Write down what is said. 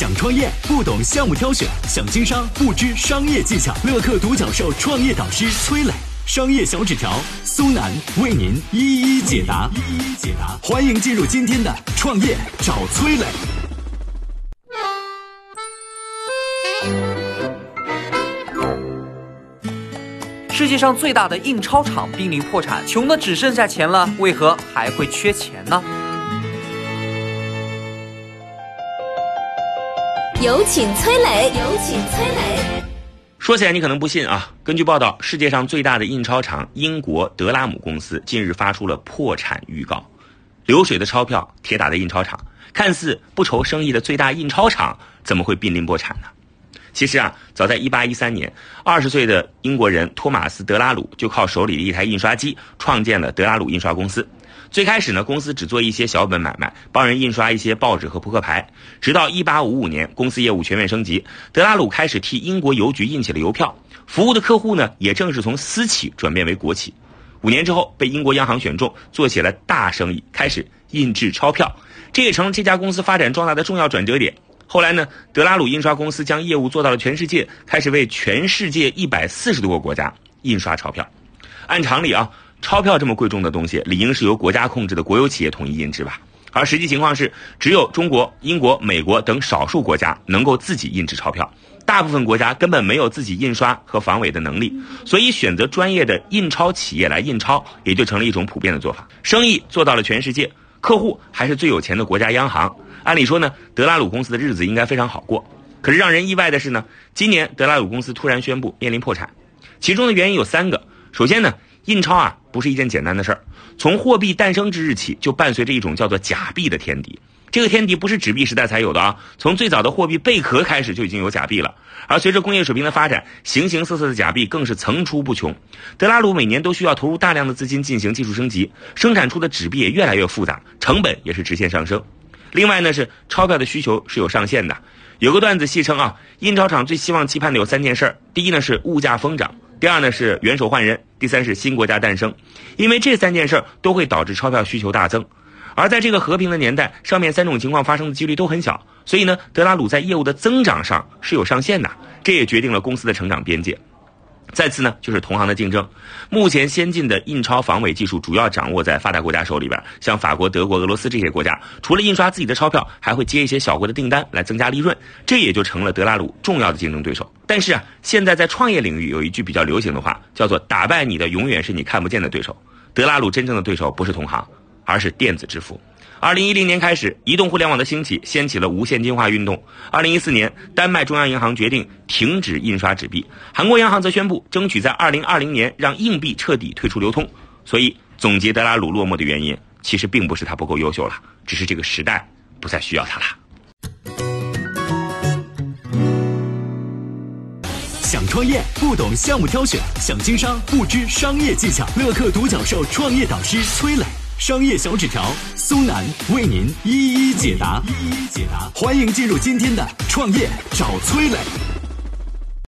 想创业不懂项目挑选，想经商不知商业技巧。乐客独角兽创业导师崔磊，商业小纸条苏南为您一一解答。一一解答，欢迎进入今天的创业找崔磊。世界上最大的印钞厂濒临破产，穷的只剩下钱了，为何还会缺钱呢？有请崔磊，有请崔磊。说起来你可能不信啊，根据报道，世界上最大的印钞厂英国德拉姆公司近日发出了破产预告。流水的钞票，铁打的印钞厂，看似不愁生意的最大印钞厂，怎么会濒临破产呢？其实啊，早在1813年，二十岁的英国人托马斯·德拉鲁就靠手里的一台印刷机创建了德拉鲁印刷公司。最开始呢，公司只做一些小本买卖，帮人印刷一些报纸和扑克牌。直到1855年，公司业务全面升级，德拉鲁开始替英国邮局印起了邮票，服务的客户呢，也正是从私企转变为国企。五年之后，被英国央行选中，做起了大生意，开始印制钞票，这也成了这家公司发展壮大的重要转折点。后来呢，德拉鲁印刷公司将业务做到了全世界，开始为全世界一百四十多个国家印刷钞票。按常理啊，钞票这么贵重的东西，理应是由国家控制的国有企业统一印制吧？而实际情况是，只有中国、英国、美国等少数国家能够自己印制钞票，大部分国家根本没有自己印刷和防伪的能力，所以选择专业的印钞企业来印钞，也就成了一种普遍的做法。生意做到了全世界，客户还是最有钱的国家央行。按理说呢，德拉鲁公司的日子应该非常好过。可是让人意外的是呢，今年德拉鲁公司突然宣布面临破产，其中的原因有三个。首先呢，印钞啊不是一件简单的事儿，从货币诞生之日起就伴随着一种叫做假币的天敌。这个天敌不是纸币时代才有的啊，从最早的货币贝壳开始就已经有假币了。而随着工业水平的发展，形形色色的假币更是层出不穷。德拉鲁每年都需要投入大量的资金进行技术升级，生产出的纸币也越来越复杂，成本也是直线上升。另外呢，是钞票的需求是有上限的。有个段子戏称啊，印钞厂最希望期盼的有三件事儿：第一呢是物价疯涨，第二呢是元首换人，第三是新国家诞生。因为这三件事儿都会导致钞票需求大增。而在这个和平的年代，上面三种情况发生的几率都很小，所以呢，德拉鲁在业务的增长上是有上限的，这也决定了公司的成长边界。再次呢，就是同行的竞争。目前先进的印钞防伪技术主要掌握在发达国家手里边，像法国、德国、俄罗斯这些国家，除了印刷自己的钞票，还会接一些小国的订单来增加利润，这也就成了德拉鲁重要的竞争对手。但是啊，现在在创业领域有一句比较流行的话，叫做“打败你的永远是你看不见的对手”。德拉鲁真正的对手不是同行，而是电子支付。二零一零年开始，移动互联网的兴起掀起了无现金化运动。二零一四年，丹麦中央银行决定停止印刷纸币，韩国央行则宣布争取在二零二零年让硬币彻底退出流通。所以，总结德拉鲁落寞的原因，其实并不是他不够优秀了，只是这个时代不再需要他了。想创业不懂项目挑选，想经商不知商业技巧。乐客独角兽创业导师崔磊。商业小纸条，苏南为您一一解答。一一解答，欢迎进入今天的创业找崔磊。